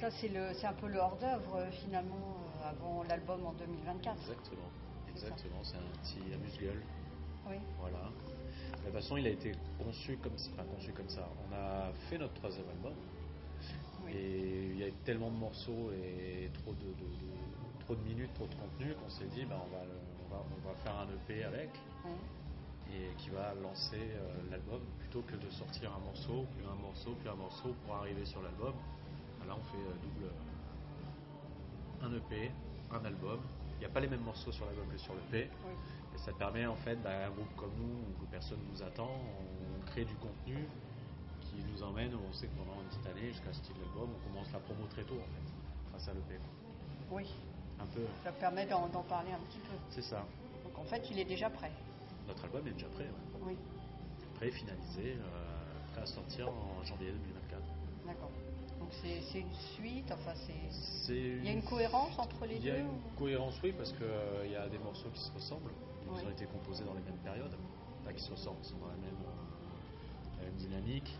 Donc là, c'est un peu le hors-d'œuvre euh, finalement euh, avant l'album en 2024. Exactement. Exactement. C'est un petit amuse-gueule. Oui. Voilà. De toute façon, il a été conçu comme, enfin, conçu comme ça. On a fait notre troisième album. Oui. Et il y a tellement de morceaux et trop de, de- de- trop de minutes, trop de contenu qu'on s'est dit, bah, on, va, on, va, on va faire un EP avec et qui va lancer euh, l'album plutôt que de sortir un morceau, puis un morceau, puis un morceau pour arriver sur l'album. Là, on fait euh, double un EP, un album. Il n'y a pas les mêmes morceaux sur l'album que sur l'EP. Oui. Et ça permet en fait, bah, un groupe comme nous, où personne nous attend, on crée du contenu qui nous emmène, on sait que pendant une petite année, jusqu'à ce type d'album, on commence la promo très tôt en fait, grâce à l'EP. Oui. Un peu, Ça permet d'en, d'en parler un petit peu. c'est ça. Donc en fait, il est déjà prêt. Notre album est déjà prêt, ouais. Oui. prêt, finalisé, euh, prêt à sortir en janvier 2024. D'accord. C'est, une suite. Enfin, c'est. Il y a une cohérence entre les Il y a deux une ou- cohérence, oui, parce qu'il y a des morceaux qui se ressemblent, qui Oui. ont été composés dans les mêmes périodes, pas qui se ressemblent, ils sont dans la même, euh, la même dynamique.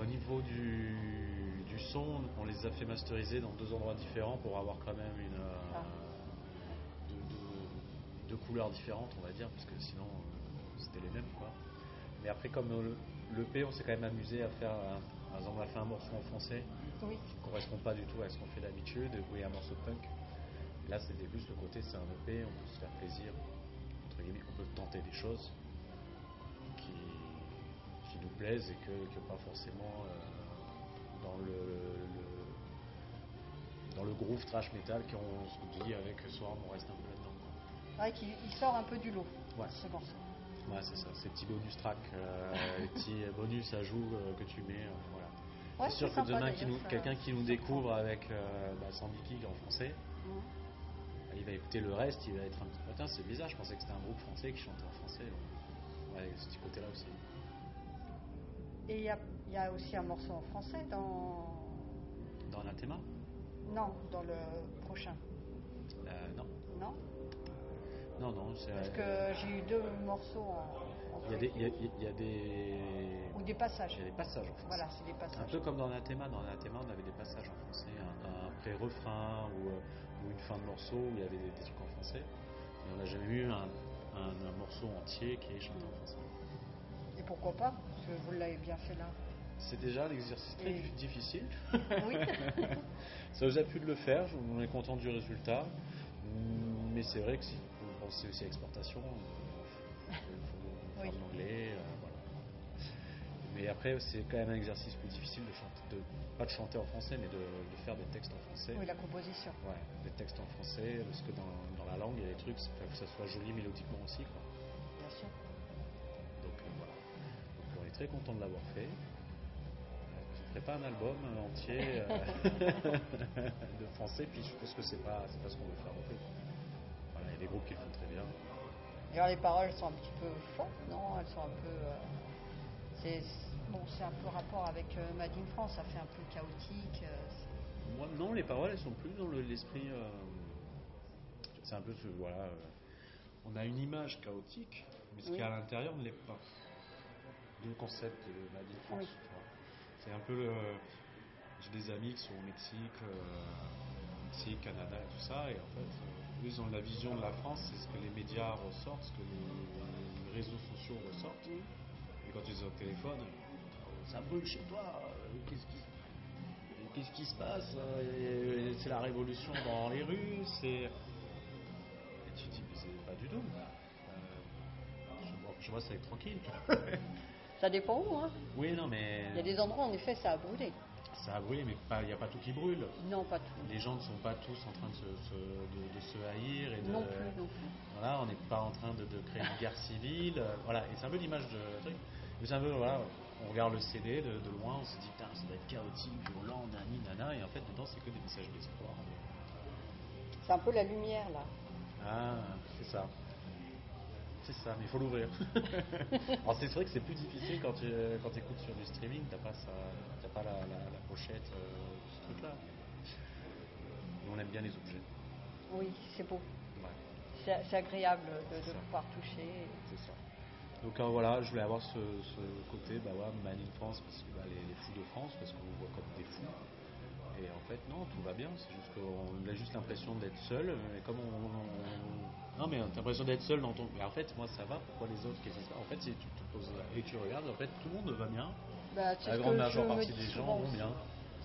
Au niveau du, du son, on les a fait masteriser dans deux endroits différents pour avoir quand même une euh, Ah. deux, deux- deux couleurs différentes, on va dire, parce que sinon euh, c'était les mêmes, quoi. Mais après, comme le, l'EP, on s'est quand même amusé à faire, par exemple, on a fait un morceau en français Oui. qui ne correspond pas du tout à ce qu'on fait d'habitude, ou un morceau de punk. Et là, c'était plus le côté, c'est un EP, on peut se faire plaisir, entre guillemets, on peut tenter des choses qui, qui nous plaisent et que, que pas forcément euh, dans le, le- dans le groove trash metal qu'on se dit avec Swarm, on reste un peu là-dedans. C'est vrai qu'il il sort un peu du lot. Ouais. Ce morceau. Ouais, c'est ça, ces petits bonus tracks, euh, les petits bonus ajouts euh, que tu mets, euh, voilà. Ouais, c'est sûr que sympa, demain, quelqu'un qui nous découvre avec euh, bah, Sandy King en français, il va écouter le reste, il va être un petit peu. C'est bizarre, je pensais que c'était un groupe français qui chantait en français. Ouais, ce petit côté-là aussi. Et il y a, il y a aussi un morceau en français dans. Dans Anathema Non, dans le prochain. Euh, Non. Non? Non, non, c'est. Parce que j'ai eu deux morceaux en. en Il y, a des, il, y a, il y a des. Ou des passages. Il y a des passages en français. Voilà, c'est des Un passages. peu comme dans Anathema, dans Anathema, on avait des passages en français, un, un pré-refrain ou, euh, ou une fin de morceau où il y avait des, des trucs en français. Mais on n'a jamais eu un, un- un morceau entier qui est chanté en français. Et pourquoi pas Parce que vous l'avez bien fait là. C'est déjà l'exercice très Et- difficile. Oui. Ça vous a pu de le faire, on est content du résultat. Mais c'est vrai que si vous pensez aussi à l'exportation, il faut, faut Oui. faire de l'anglais. euh, voilà. Mais après, c'est quand même un exercice plus difficile de chanter, de, pas de chanter en français, mais de, de faire des textes en français. Oui, la composition. Ouais, des textes en français, parce que dans, dans la langue, il y a des trucs, il faut que ça soit joli mélodiquement aussi. Quoi. Bien sûr. Donc euh, voilà. Donc on est très content de l'avoir fait. Euh, Je ne pas un album entier euh, de français, puis je pense que c'est pas, pas ce qu'on veut faire non plus. Groupes qui le font très bien. Les paroles sont un petit peu fortes, non? Elles sont un peu. euh, c'est bon, c'est un peu rapport avec euh, Made in France. Ça fait un peu chaotique. euh, Moi, non, les paroles, elles sont plus dans le- l'esprit. euh, c'est un peu ce. Voilà. on a une image chaotique, mais ce Oui. qu'il y a à l'intérieur ne l'est pas. Le concept de Made in France. Oui. C'est un peu le. J'ai des amis qui sont au Mexique, Mexique, Canada et tout ça, et en fait, ils ont la vision de la France, c'est ce que les médias ressortent, ce que les, réseaux sociaux ressortent. Et quand ils sont au téléphone, euh, ça brûle chez toi, euh, qu'est-ce qui, qu'est-ce qui se passe Euh, C'est la révolution dans les rues, c'est. Et tu te dis, mais c'est pas du tout. Euh, je, vois- je vois ça être tranquille. Ça dépend où, hein oui, non, mais. Il y a des endroits, en effet, ça a brûlé. Ça a brûlé, mais pas- il n'y a pas tout qui brûle. Non, pas tout. Les gens ne sont pas tous en train de se, se- de, de se haïr et de. Non plus, non plus. Voilà, on n'est pas en train de, de créer une guerre civile. euh, Voilà, et c'est un peu l'image de truc. Mais c'est un peu, voilà, on regarde le CD de, de loin, on se dit, putain, ça doit être chaotique, violent, nani, nana, et en fait, dedans, c'est que des messages d'espoir. C'est un peu la lumière, là. Ah, c'est ça. C'est ça, mais il faut l'ouvrir. Alors c'est vrai que c'est plus difficile quand tu quand écoutes sur du streaming, t'as pas ça, t'as pas la pochette, euh, ce truc-là. Mais on aime bien les objets. Oui, c'est beau. Ouais, C'est agréable de, de ça. pouvoir toucher. c'est ça. Donc euh, voilà, je voulais avoir ce, ce côté, bah ouais, Man in France, parce que bah, les, les fous de France, parce qu'on nous voit comme des fous. Et en fait, non, tout va bien, c'est juste qu'on a juste l'impression d'être seul. Et comme on, on- Non, mais t'as l'impression d'être seul dans ton. Mais en fait, moi ça va, pourquoi les autres, qu'est-ce se passe? En fait, si tu te poses et tu regardes, en fait, tout le monde va bien. Bah, La grande majeure partie des gens vont bien.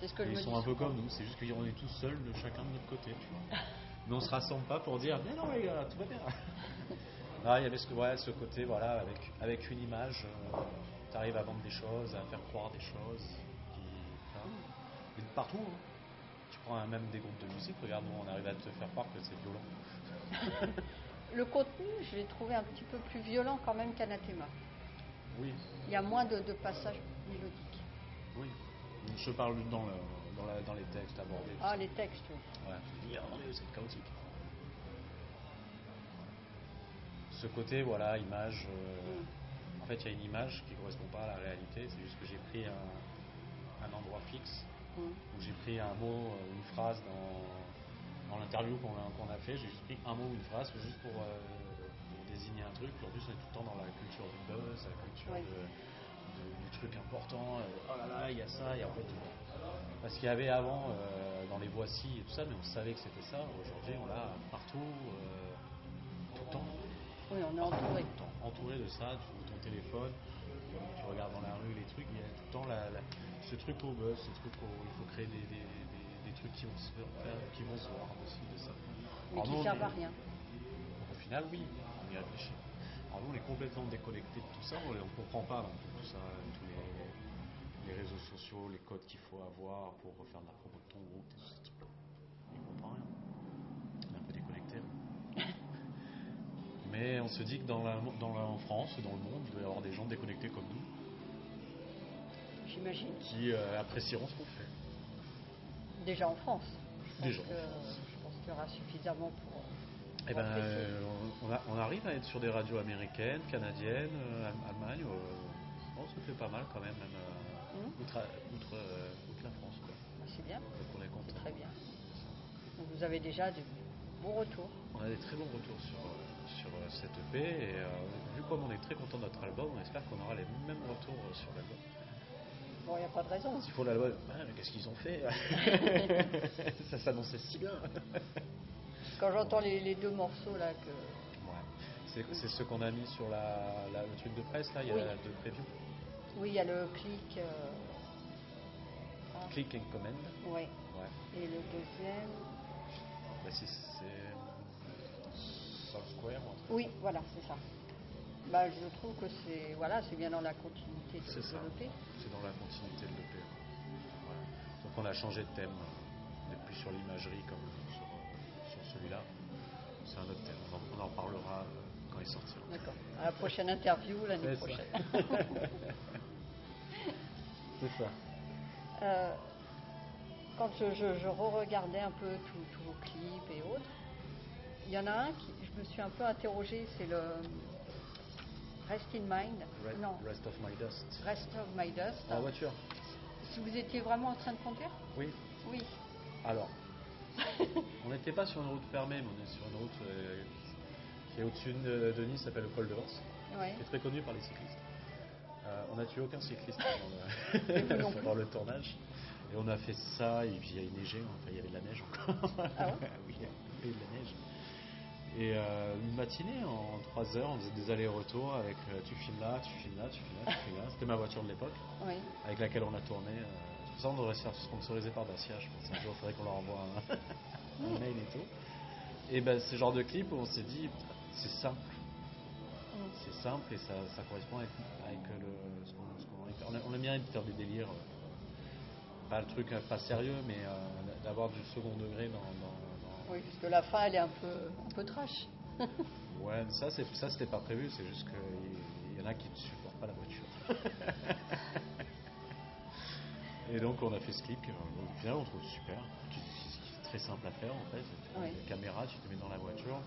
C'est ce que Et je ils sont un peu comme nous, c'est juste qu'on est tous seuls de chacun de notre côté, tu vois. Mais on se rassemble pas pour dire, mais non les gars, tout va bien. Ah, il y avait ce, ouais, ce côté, voilà, avec, avec une image, tu arrives à vendre des choses, à faire croire des choses. Qui, et de partout. hein. Tu prends même des groupes de musique, regarde, nous, on arrive à te faire croire que c'est violent. Le contenu, je l'ai trouvé un petit peu plus violent quand même qu'Anathema. Oui, Il y a moins de, de passages mélodiques. oui. Je parle dans, le, dans, la- dans les textes abordés. Ah, les textes, oui. Ouais, tu te dis, ah, mais c'est chaotique. Ce côté, voilà, image. euh, Mm. En fait, il y a une image qui correspond pas à la réalité. C'est juste que j'ai pris un, un endroit fixe Mm. où j'ai pris un mot ou une phrase dans, dans l'interview qu'on a, fait. J'ai juste pris un mot ou une phrase juste pour, euh, pour désigner un truc. Puis en plus, on est tout le temps dans la culture du buzz, la culture Oui. de, de- du truc important. euh, oh là là, il y a ça. Et en fait, parce qu'il y avait avant euh, dans les voici et tout ça, mais on savait que c'était ça. Aujourd'hui, on l'a partout, euh, tout le temps. Oui, on est entouré. Tout le temps, entouré de ça, tu ouvres ton téléphone, tu regardes dans la rue les trucs, il y a tout le temps la- la- ce truc au buzz, ce truc où il faut créer des, des- des- des trucs qui vont se faire, qui vont se voir aussi de ça. Mais Alors qui on servent à rien. Au final, oui, y réfléchit. Alors nous, on est complètement déconnecté de tout ça, on ne comprend pas non plus tout ça, tous les, les réseaux sociaux, les codes qu'il faut avoir pour faire de la promo de ton groupe, tout trucs-là. On ne comprend rien. On est un peu déconnecté. là. Mais on se dit que dans la, dans la- en France et dans le monde, il doit y avoir des gens déconnectés comme nous J'imagine. qui euh, apprécieront ce qu'on fait. Déjà en France. Je pense Déjà en Je pense qu'il y aura suffisamment pour. Eh ben, on, on a- on arrive à être sur des radios américaines, canadiennes, euh, Allem- Allemagne. euh, pense que c'est pas mal quand même, même euh, Mhm. outre, outre, euh, outre la France. Quoi. Bah, c'est bien, Donc on est content. très bien. Donc vous avez déjà de bons retours. On a des très bons retours sur, sur cette EP et vu comme on est très content de notre album, on espère qu'on aura les mêmes retours sur l'album. Bon, il n'y a pas de raison. S'il faut l'album, ah, mais qu'est-ce qu'ils ont fait? Ça s'annonçait si bien. Quand j'entends les, les deux morceaux là que. C'est ce qu'on a mis sur la, la- le truc de presse là, il y a Oui. deux previews. Oui, il y a le clic. euh, ah, Click and Command. Ouais. Et le deuxième. Bah, c'est c'est, South Square ou un truc. Oui, voilà, c'est ça. Bah, je trouve que c'est voilà, c'est bien dans la continuité de, ça. de l'EP. C'est dans la continuité de l'EP. Voilà. Donc on a changé de thème. On n'est plus sur l'imagerie comme sur, euh, sur celui-là. C'est un autre thème. On en, on en parlera euh, quand. D'accord. À la prochaine interview l'année prochaine. C'est ça. Euh, quand je, je- je re-regardais un peu tous vos clips et autres, il y en a un qui je me suis un peu interrogée, c'est le Rest in Mind. Re- non, Rest of my dust. Rest of My Dust. En voiture Si vous étiez vraiment en train de conduire Oui. Oui. Alors, on n'était pas sur une route fermée, mais on est sur une route euh, qui est au-dessus de, Nice, s'appelle le col de Vence, Ouais. qui est très connue par les cyclistes. Euh, on n'a tué aucun cycliste pendant, le tournage. Et on a fait ça, et puis il y a neigé, enfin il y avait de la neige encore. Ah ouais Oui, il y avait de la neige. Et euh, une matinée, en 3 heures, on faisait des allers-retours avec euh, tu filmes là, tu filmes là, tu filmes là, tu filmes là. C'était ma voiture de l'époque, Oui. avec laquelle on a tourné. euh, pour ça on devrait se faire sponsoriser par Dacia, je pense. Un jour, il faudrait qu'on leur envoie un, un mail et tout. Et ben, ce genre de clip où on s'est dit, c'est simple. C'est simple et ça, ça correspond avec, avec le, ce qu'on- ce qu'on- on, aime bien faire des délires. euh, Pas le truc euh, pas sérieux, mais euh, d'avoir du second degré dans. dans- dans- Oui, parce que la fin, elle est un peu, un peu trash. Ouais, mais ça, c'est, ça c'était pas prévu, c'est juste qu'il y, en a qui ne supportent pas la voiture. et donc on a fait ce clip, euh, au final on trouve super, qui, qui- qui est très simple à faire en fait. Oui. une caméra, tu te mets dans la voiture,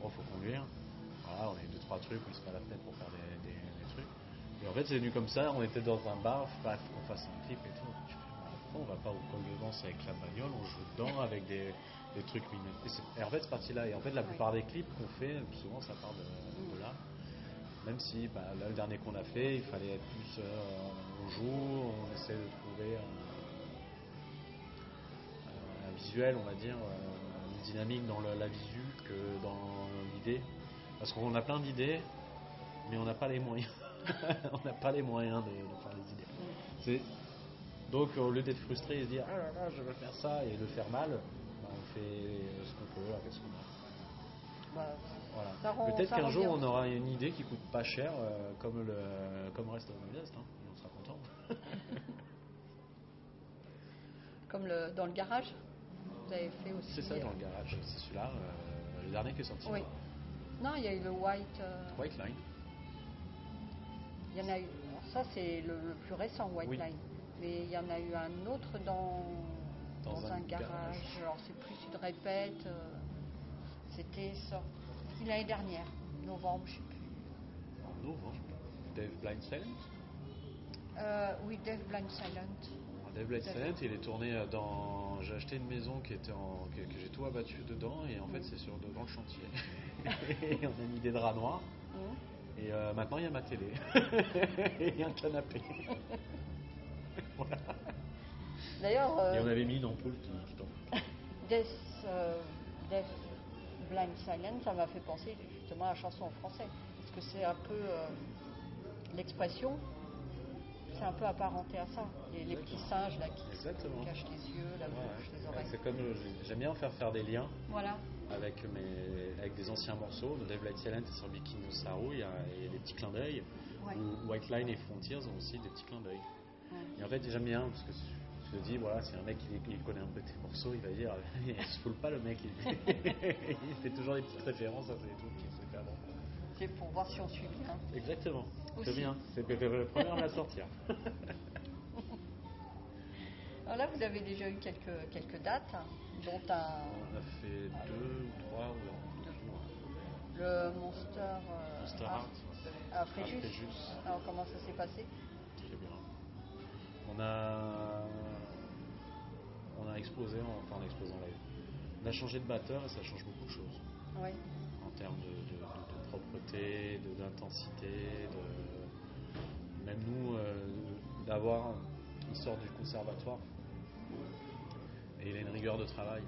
bon faut conduire. Voilà, on a eu deux trois trucs il se met à la fenêtre pour faire des, des- des trucs. Et en fait c'est venu comme ça, on était dans un bar, faut qu'on fasse un clip et tout. Je fais, on va pas au col de Vence avec la bagnole, on joue dedans avec des, des trucs mignons. Et, en fait c'est parti là. Et en fait la plupart des clips qu'on fait, souvent ça part de, de là. Même si bah, là, le dernier qu'on a fait, il fallait être plus euh, au jour, on essaie de trouver un, un visuel visuel, on va dire, une dynamique dans la visu que dans l'idée. Parce qu'on a plein d'idées, mais on n'a pas les moyens. on n'a pas les moyens de, faire les idées. C'est donc au lieu d'être frustré et se dire ah là là je veux faire ça et le faire mal, bah, on fait ce qu'on peut avec ce qu'on a. Bah, Peut-être qu'un jour on aura une idée qui coûte pas cher euh, comme le comme reste modeste, hein, et on sera content. comme le, dans le garage, vous avez fait aussi. C'est ça dans le garage, c'est celui-là, euh, le dernier qui est sorti. Oui. Non, il y a eu le White. Euh, White Line. Il y en a eu. Ça, c'est le, plus récent, White Line. Mais il y en a eu un autre dans, dans, un, garage. Alors, c'est plus une répète. Euh, c'était sorti l'année dernière, novembre, je ne sais plus. En novembre Dave Blind Silent? Euh, Oui, Dave Blind Silent. Blind Silent, il est tourné dans. J'ai acheté une maison qui était en... que, j'ai tout abattu dedans et en fait, c'est sur devant le chantier. et on a mis des draps noirs. Mmh. Et euh, maintenant, il y a ma télé. et un canapé. voilà. D'ailleurs. Euh, et on avait mis une ampoule qui, tombe. Death, euh, Death, Blind Silent, ça m'a fait penser justement à la chanson en français. Parce que c'est un peu l'expression c'est un peu apparenté à ça. Les, petits singes là qui cachent les yeux, la bouche, les oreilles. c'est comme j'aime bien faire faire des liens. Voilà. Avec mes avec des anciens morceaux. de Devil Light Silent et sur Bikini Saru, il y, a, des petits clins d'œil. White Line et Frontiers ont aussi des petits clins d'œil. Et en fait, j'aime bien parce que je te dis, voilà, si un mec il, connaît un peu tes morceaux, il va dire, il se foule pas le mec, il, fait toujours des petites références à ces trucs qui C'est pour voir si on suit bien. Exactement. C'est bien, c'est le premier à la sortir. Alors là, vous avez déjà eu quelques, quelques dates, dont un. On a fait deux ou trois, ou deux. Le Monster, euh, Monster Art, à, Fréjus. Alors comment ça s'est passé Très bien. On a. On a explosé, enfin on a en live. On a changé de batteur et ça change beaucoup de choses. Oui. En termes de, de, de propreté, d'intensité, de même nous, euh, d'avoir, il sort du conservatoire et il a une rigueur de travail.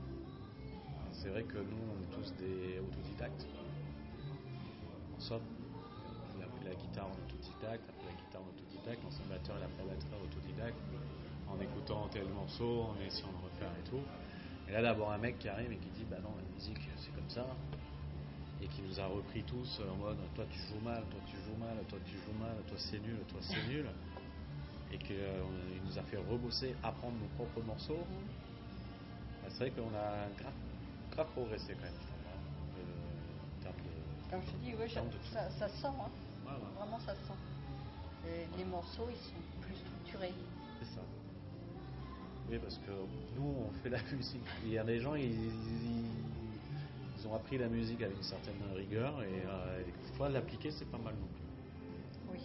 C'est vrai que nous, on est tous des autodidactes. En somme, il a pris la guitare en autodidacte, après la guitare en autodidacte, l'ancien batteur la batterie autodidacte, en écoutant tel morceau, en essayant de refaire et tout. Et là d'abord un mec qui arrive et qui dit bah non la musique c'est comme ça, et qui nous a repris tous en mode toi tu joues mal, toi tu joues mal, toi tu joues mal, toi c'est nul, toi c'est nul, et qu'il euh, nous a fait rebosser, apprendre nos propres morceaux. Bah, c'est vrai qu'on a grave, grave, progressé quand même. Comme je te dis, ça, ça, sent, hein. vraiment ça sent. les morceaux ils sont plus structurés. C'est ça. Oui, parce que nous on fait la musique. Il y a des gens, ils ils ont appris la musique avec une certaine rigueur et euh, fois l'appliquer c'est pas mal non plus. Oui.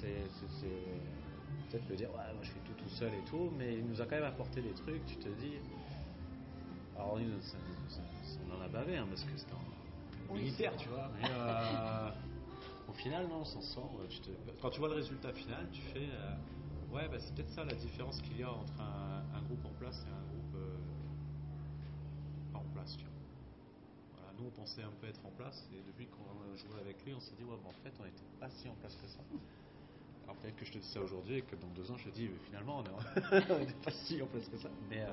C'est peut-être peut dire ouais moi je fais tout tout seul et tout, mais il nous a quand même apporté des trucs. Tu te dis, alors on en a bavé hein, parce que c'était un militaire, tu vois. Mais euh, au final non, on s'en sort. Tu te... Quand tu vois le résultat final, tu fais euh, ouais bah, c'est peut-être ça la différence qu'il y a entre un, un, groupe en place et un groupe pas en place, tu vois nous on pensait un peu être en place et depuis qu'on a avec lui on s'est dit ouais en fait on n'était pas si en place que ça. Alors peut-être que je te dis ça aujourd'hui et que dans deux ans je te dis finalement on n'était pas si en place que ça. Mais euh,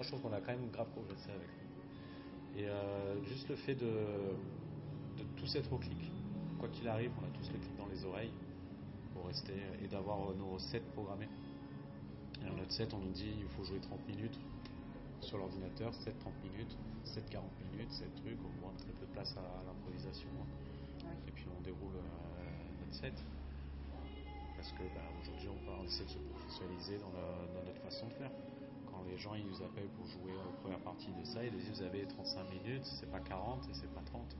je trouve qu'on a quand même grave progressé avec lui. Et euh, juste le fait de, de tous être au clic. Quoi qu'il arrive on a tous le clic dans les oreilles pour rester et d'avoir nos sets programmés et notre set on nous dit il faut jouer 30 minutes sur l'ordinateur, 7-30 minutes, 7-40 minutes, 7 trucs, on moins très peu de place à, l'improvisation. Et puis on déroule euh, notre set. Parce que bah, aujourd'hui on, essaie de se professionnaliser dans, notre façon de faire. Quand les gens ils nous appellent pour jouer la première partie de ça, ils disent vous avez 35 minutes, c'est pas 40 et c'est pas 30.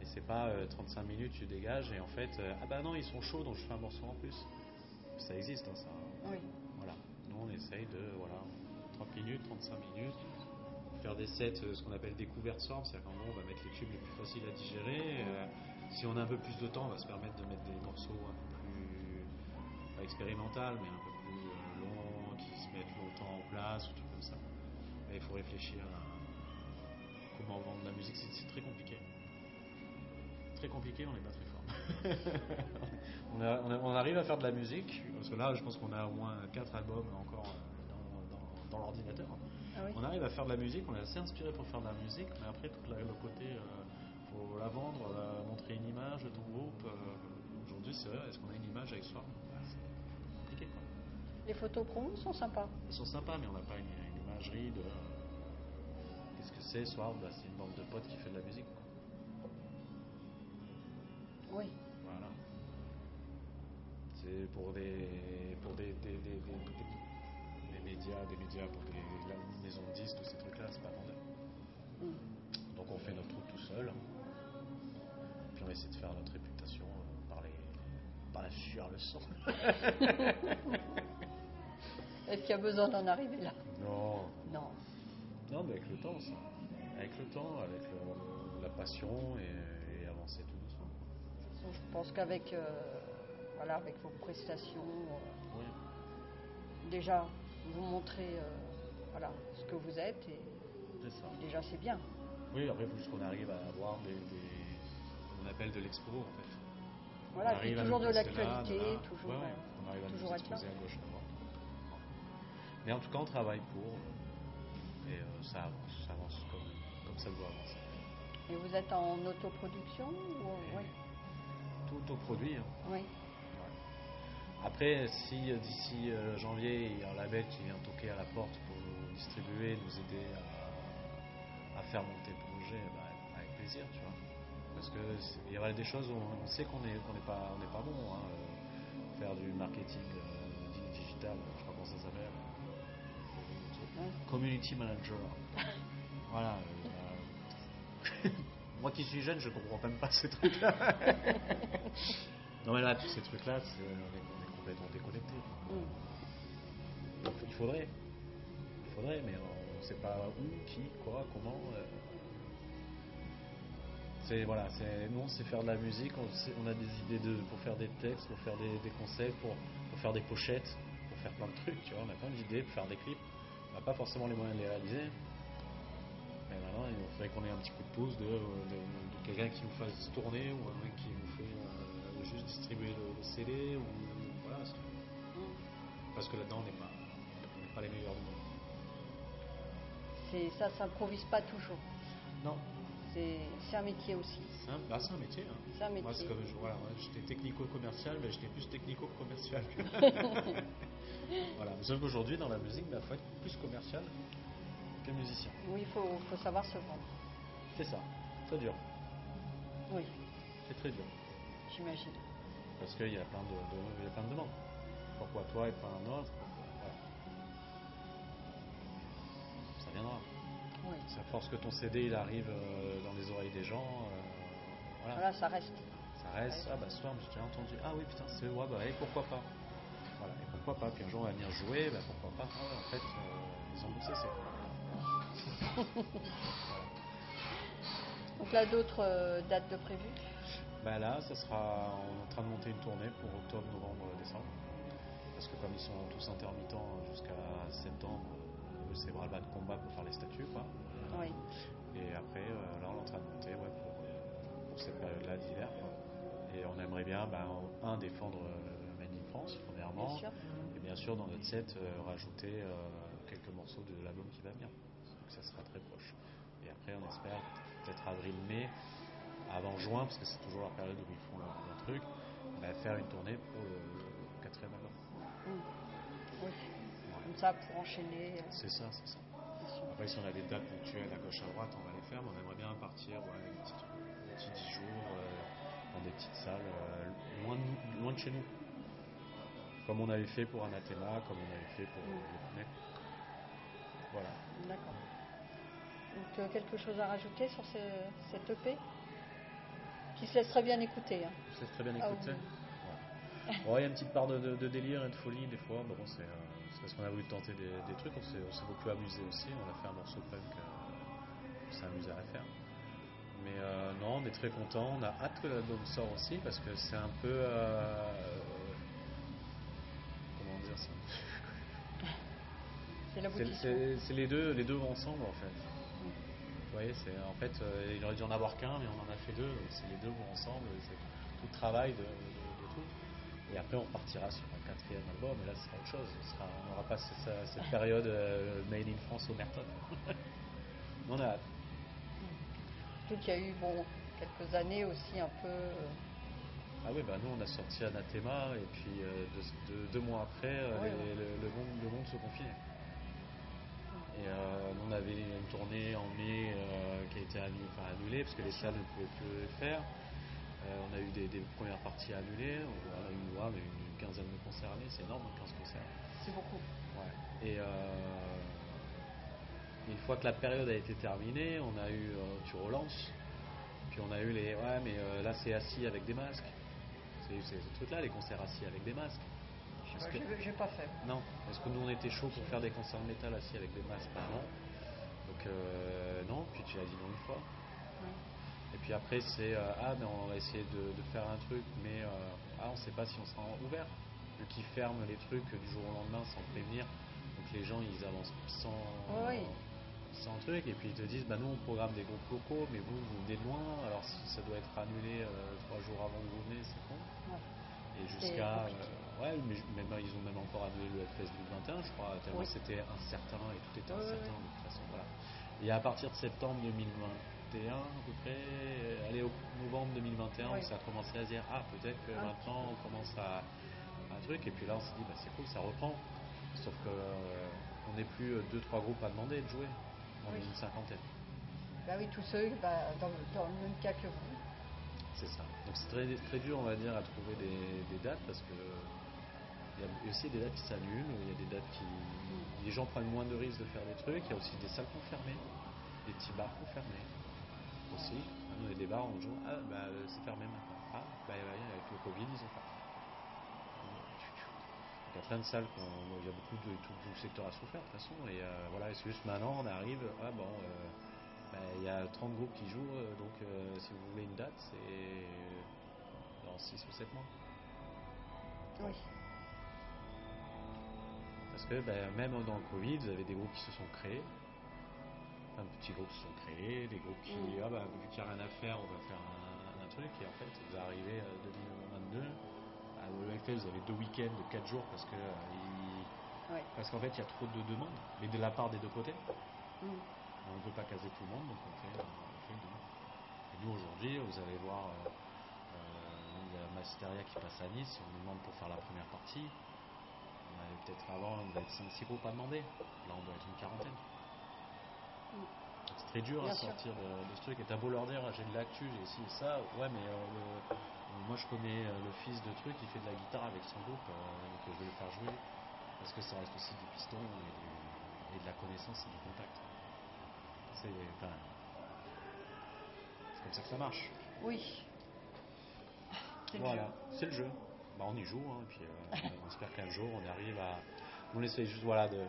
Et c'est pas 35 euh, minutes tu dégages et en fait, euh, ah bah non ils sont chauds donc je fais un morceau en plus. Ça existe hein, ça. Oui. Voilà. Nous on essaye de voilà, 30 minutes, 35 minutes, faire des sets, euh, ce qu'on appelle découverte sorbe, c'est-à-dire qu'en gros on va mettre les tubes les plus faciles à digérer. Euh, si on a un peu plus de temps, on va se permettre de mettre des morceaux un peu plus, pas expérimental, mais un peu plus euh, longs, qui se mettent longtemps en place, ou tout comme ça. il faut réfléchir à, comment vendre la musique, c'est très compliqué. Très compliqué, on n'est pas très fort. on, arrive à faire de la musique, parce que là, je pense qu'on a au moins 4 albums encore dans, l'ordinateur. Ah on arrive à faire de la musique, on est assez inspiré pour faire de la musique, mais après, tout le côté, il euh, faut la vendre, montrer une image de ton groupe. Aujourd'hui, c'est vrai, est-ce qu'on a une image avec soi? C'est compliqué. Quoi. Les photos pro sont sympas. Elles sont sympas, mais on n'a pas une, imagerie de. Qu'est-ce que c'est, soir bah, C'est une bande de potes qui fait de la musique. Oui. Voilà. C'est pour des, pour des, des, médias, des médias pour des maisons de disques, tous ces trucs-là, c'est pas vendeur. Mm. Donc on fait notre truc tout seul. Puis on essaie de faire notre réputation euh, par, les, par la sueur, le sang. Est-ce qu'il y a besoin d'en arriver là? Non. Non. Non, mais avec le temps, ça. Avec le temps, avec la passion et, avancer tout doucement. Je pense qu'avec euh, voilà, avec vos prestations, euh, déjà, vous montrez euh, voilà, ce que vous êtes et, déjà c'est bien. Oui, après, il faut juste qu'on arrive à avoir des, on appelle de l'expo en fait. Voilà, toujours de l'actualité, toujours, on arrive à toujours nous exposer à gauche, à droite. Mais en tout cas, on travaille pour. Et euh, ça avance, ça avance comme, comme, ça doit avancer. Et vous êtes en autoproduction ou... oui. Tout autoproduit. Hein. Oui. Après, si euh, d'ici euh, janvier, il y a un label qui vient toquer à la porte pour nous distribuer, nous aider à, faire monter le projet, bah, avec plaisir, tu vois. Parce qu'il y aura des choses où on sait qu'on n'est pas, on pas bon. Hein, faire du marketing digital, je crois comment ça s'appelle. Community manager. voilà. Euh, moi qui suis jeune, je comprends même pas ces trucs-là. non mais là, tous ces trucs-là, on, est, complètement déconnecté. Mm. il faudrait. Il faudrait, mais on ne sait pas où, qui, quoi, comment. Euh. C'est voilà, c'est nous, c'est faire de la musique. On, a des idées de, pour faire des textes, pour faire des, concepts, pour, pour, faire des pochettes, pour faire plein de trucs. Tu vois, on a plein d'idées pour faire des clips. On n'a pas forcément les moyens de les réaliser. Mais maintenant, il faudrait qu'on ait un petit coup de pouce de, quelqu'un qui nous fasse tourner ou un mec qui nous fait euh, juste distribuer le, CD ou Parce que là-dedans, on n'est pas, pas les meilleurs du monde. C'est ça s'improvise pas toujours. Non. C'est un métier aussi. C'est un, bah, un, métier. Hein. C'est un métier. Moi, comme voilà, j'étais technico-commercial, mais j'étais plus technico-commercial. voilà. Sauf qu'aujourd'hui, dans la musique, il bah, faut être plus commercial que musicien. Oui, il faut, faut, savoir se vendre. C'est ça. Très dur. Oui. C'est très dur. J'imagine. Parce qu'il y, a plein de, il y a plein de demandes. Pourquoi toi et pas un autre? Ça viendra. Oui. À force que ton CD il arrive euh, dans les oreilles des gens. Euh, voilà. ça reste. Ça reste. Ah bah ce soir, j'ai déjà entendu. Ah oui, putain, c'est ouais, bah et pourquoi pas? Voilà, et pourquoi pas? Puis un jour on va venir jouer, bah pourquoi pas? Ah, En fait, euh, ils ont bossé, c'est Donc là, d'autres dates de prévues? Bah là, ça sera. On est en train de monter une tournée pour octobre, novembre, décembre. Parce que comme ils sont tous intermittents jusqu'à septembre, c'est bras de combat pour faire les statuts, quoi. Oui. Et après, euh, là, on est en train de monter ouais, pour, cette période-là d'hiver. Et on aimerait bien, ben, un, défendre euh, Made in France, premièrement. Et bien sûr, dans notre set, euh, rajouter quelques morceaux de l'album qui va venir. Donc ça sera très proche. Et après, on espère, peut-être avril-mai, avant juin, parce que c'est toujours la période où ils font leur, truc, ben, faire une tournée pour le, quatrième album. Mmh. Oui comme ça pour enchaîner. Euh. C'est ça, c'est ça. Après, si on a des dates ponctuelles à gauche à droite, on va les faire, mais on aimerait bien partir ouais, des petits, petits jours euh, dans des petites salles euh, loin, de, loin de chez nous. Comme on avait fait pour Anathema, comme on avait fait pour mm. le Voilà. D'accord. Donc, quelque chose à rajouter sur cette EP Qui se laisse très bien écouter. Hein. Qui se laisse très bien ah écouter. il y a une petite part de, délire et de folie des fois. Bon, c'est parce qu'on a voulu tenter des, trucs, on s'est beaucoup amusé aussi, on a fait un morceau punk euh, on s'est amusé à faire. Mais euh, non, on est très content, on a hâte que l'album sorte aussi parce que c'est un peu. Euh, comment dire ça? C'est C'est les deux, les deux ensemble en fait. Voyez, c'est en fait, euh, il aurait dû en avoir qu'un, mais on en a fait deux. Donc c'est les deux vont ensemble. C'est tout le travail de, de- de tout. Et après, on repartira sur un quatrième album. Et là, ce sera autre chose. Ce sera- on n'aura pas cette, cette période euh, Made in France au Merton. on a hâte. Surtout qu'il y a eu bon, quelques années aussi un peu. euh, Ah oui, bah nous on a sorti Anathema et puis euh, deux, deux- deux mois après, Ouais, les- ouais. Le, le monde, le monde se confinait. Et euh, on avait une tournée en mai euh, qui a été annulée, enfin, annulée parce que les salles ne pouvaient plus le faire. Euh, on a eu des, des premières parties annulées. On a eu une quinzaine de concerts c'est énorme, 15 concerts. C'est beaucoup. Ouais. Et une fois que la période a été terminée, on a eu tu relances, puis on a eu les ouais mais là c'est assis avec des masques. C'est ce truc là, les concerts assis avec des masques. Parce que- J'ai j'ai pas fait. non, parce que nous on était chaud pour faire des concerts de métal assis avec des masques, bah non. Donc euh, non, puis tu as dit non une fois. Et puis après c'est euh, ah mais on va essayer de, de faire un truc, mais euh, ah on sait pas si on sera ouvert. Vu qu'ils ferment les trucs du jour au lendemain sans prévenir, donc les gens ils avancent sans, Oui. sans truc, et puis ils te disent bah nous on programme des groupes locaux, mais vous vous venez de loin, alors si ça doit être annulé euh, trois jours avant que vous venez, c'est con. Ouais. Et jusqu'à. euh, ouais, mais même, ils ont même encore annulé le Hellfest 2021, je crois, tellement Oui. c'était incertain et tout était oui, incertain oui. de toute façon. Voilà. Et à partir de septembre 2021, à peu près, euh, allez, au novembre 2021, Oui. où ça a commencé à se dire, ah, peut-être que Un maintenant on commence à. Un truc, et puis là on s'est dit, bah c'est cool, ça reprend. Sauf que euh, on n'est plus 2-3 groupes à demander de jouer. On est une cinquantaine. Bah oui, tous ceux bah, dans le même cas que vous. C'est. Donc c'est très, dur, on va dire, à trouver des, dates parce que il y a aussi des dates qui s'annulent, il y a des dates qui. Les gens prennent moins de risques de faire des trucs, il y a aussi des salles confirmées, des petits bars confirmés aussi. Il y a des bars, on joue, ah bah euh, c'est fermé maintenant. Ah bah avec le Covid, ils ont fermé. Il y a plein de salles, il y a beaucoup de tout, tout le secteur a souffert de toute façon, et euh, voilà, c'est juste maintenant on arrive, ah bon, euh, il y a 30 groupes qui jouent, euh, donc euh, si vous voulez une date, c'est dans 6 ou 7 mois. Oui. Parce que ben, même dans le Covid, vous avez des groupes qui se sont créés, plein de petits groupes se sont créés, des groupes qui, Mm. ah bah, vu qu'il n'y a rien à faire, on va faire un, un truc, et en fait, vous arrivez à 2022, à l'OFL, vous avez deux week-ends de 4 jours parce que euh, il- Ouais. parce qu'en fait, il y a trop de demandes, mais de la part des deux côtés. Mm. On ne peut pas caser tout le monde, donc on fait, on fait. Et nous, aujourd'hui, vous allez voir, euh, euh, il y a qui passe à Nice, on nous demande pour faire la première partie. On avait peut-être avant, on devait être 5-6 groupes à demander. Là, on doit être une quarantaine. C'est très dur Bien à sûr. sortir de, de ce truc. Et t'as beau leur dire, j'ai de l'actu, j'ai ci et ça. Ouais, mais euh, le- euh, moi, je connais le fils de truc, il fait de la guitare avec son groupe, euh, donc je vais le faire jouer. Parce que ça reste aussi du piston et, du- et de la connaissance et du contact. C'est enfin, comme ça que ça marche. Oui. C'est Voilà, c'est le jeu. Bah, on y joue, hein, puis euh, on espère qu'un jour on arrive à. On essaie juste voilà, de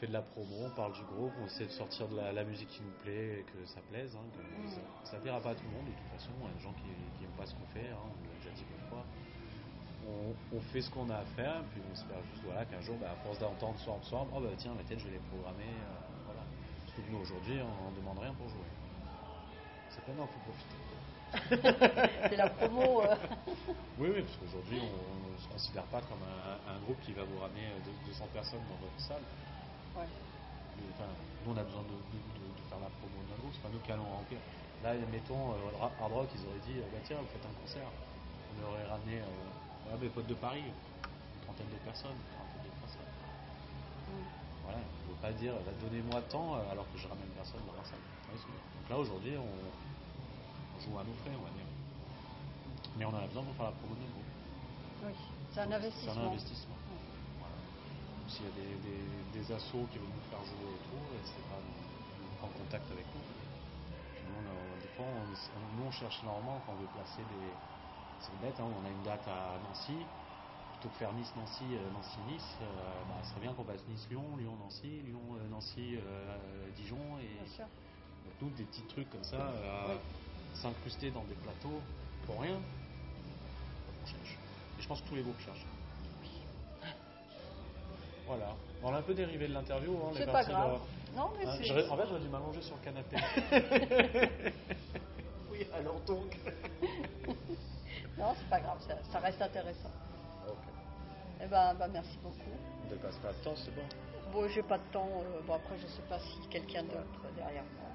faire de la promo, on parle du groupe, on essaie de sortir de la, la musique qui nous plaît et que ça plaise. hein, que Mm. ça, ça plaira pas à tout le monde de toute façon, il y a des gens qui n'aiment pas ce qu'on fait, hein, on l'a déjà dit mille fois. On, on fait ce qu'on a à faire, puis on espère juste voilà, qu'un jour, bah, à force d'entendre soir en soir, oh bah tiens, peut-être je vais les programmer. euh, que nous aujourd'hui, on ne demande rien pour jouer. C'est pas non, faut profiter. C'est la promo. euh. Oui, oui, parce qu'aujourd'hui, on ne se considère pas comme un, un groupe qui va vous ramener euh, deux- 200 personnes dans votre salle. Ouais. Mais, Enfin, nous, on a besoin de, de- de- de faire la promo de notre groupe, c'est pas nous qui allons remplir. Là, mettons, euh, Hard Rock, ils auraient dit, euh, bah tiens, vous faites un concert. On aurait ramené euh, mes potes de Paris, une trentaine de personnes. Voilà, on ne veut pas dire, donnez-moi tant, euh, alors que je ramène personne dans ma salle. Donc là, aujourd'hui, on, on joue à nos frais, on va dire. Mais on en a besoin pour faire la promo de. Oui. C'est un C'est investissement. un investissement. Voilà. S'il y a des, des, des assos qui veulent nous faire jouer et tout, n'hésitez pas prendre contact avec nous. Puis nous, on a- des fois, on, on- nous, on cherche normalement quand on veut placer des. C'est bête, hein, on a une date à Nancy. Plutôt que faire Nice-Nancy, euh, Nancy-Nice, euh, bah, ce serait bien qu'on passe Nice-Lyon, Lyon-Nancy, Lyon-Nancy, euh, Dijon. Et Bien sûr. donc, nous, des petits trucs comme ça, euh, Oui. s'incruster dans des plateaux pour rien. On cherche. Et je pense que tous les groupes cherchent. Voilà. On a un peu dérivé de l'interview. Hein, C'est pas parti grave. dans- Non, mais Hein, en fait, j'aurais dû m'allonger sur le canapé. oui, alors donc. Non, c'est pas grave, ça, ça reste intéressant. Eh ben, ben, merci beaucoup. On dépasse pas le temps, c'est bon. Bon, j'ai pas de temps. euh, bon, après, je sais pas si quelqu'un d'autre derrière moi.